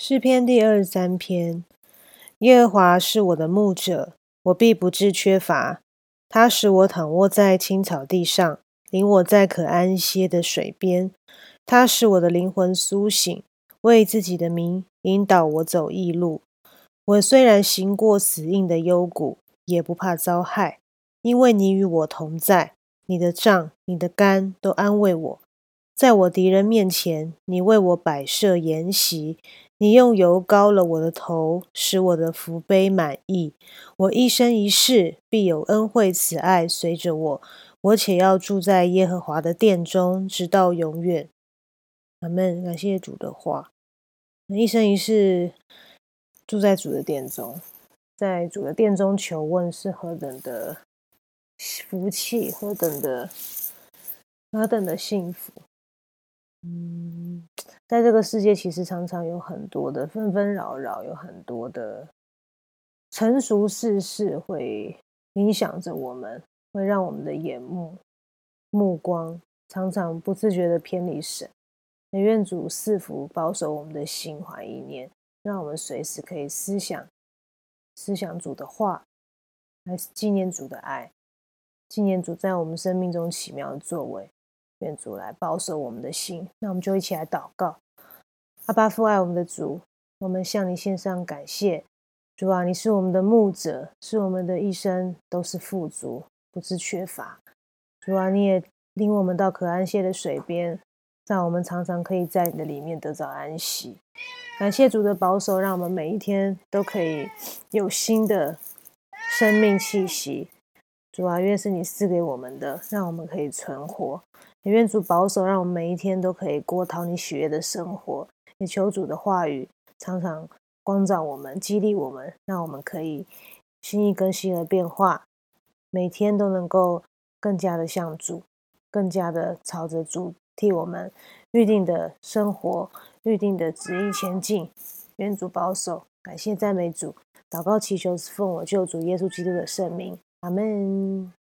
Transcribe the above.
诗篇第二十三篇：耶和华是我的牧者，我必不致缺乏。他使我躺卧在青草地上，领我在可安歇的水边。他使我的灵魂苏醒，为自己的名引导我走义路。我虽然行过死荫的幽谷，也不怕遭害，因为你与我同在。你的杖、你的竿都安慰我。在我敌人面前，你为我摆设筵席。你用油膏了我的头，使我的福杯满意。我一生一世必有恩惠慈爱随着我，我且要住在耶和华的殿中，直到永远。阿门。感谢主的话，一生一世住在主的殿中，在主的殿中求问是何等的福气，何等的何等的幸福。嗯。在这个世界，其实常常有很多的纷纷扰扰，有很多的成熟世事会影响着我们，会让我们的眼目目光常常不自觉的偏离神。也愿主赐福保守我们的心怀意念，让我们随时可以思想思想主的话，来纪念主的爱，纪念主在我们生命中奇妙的作为。愿主来保守我们的心，那我们就一起来祷告。阿巴父爱我们的主，我们向你献上感谢。主啊，你是我们的牧者，是我们的一生都是富足，不致缺乏。主啊，你也领我们到可安歇的水边，让我们常常可以在你的里面得到安息。感谢主的保守，让我们每一天都可以有新的生命气息。主啊，愿是你赐给我们的，让我们可以存活。愿主保守，让我们每一天都可以过讨你喜悦的生活。也求主的话语常常光照我们，激励我们，让我们可以心意更新而变化，每天都能够更加的向主，更加的朝着主替我们预定的生活、预定的旨意前进。愿主保守，感谢赞美主，祷告祈求是奉我救主耶稣基督的圣名，阿门。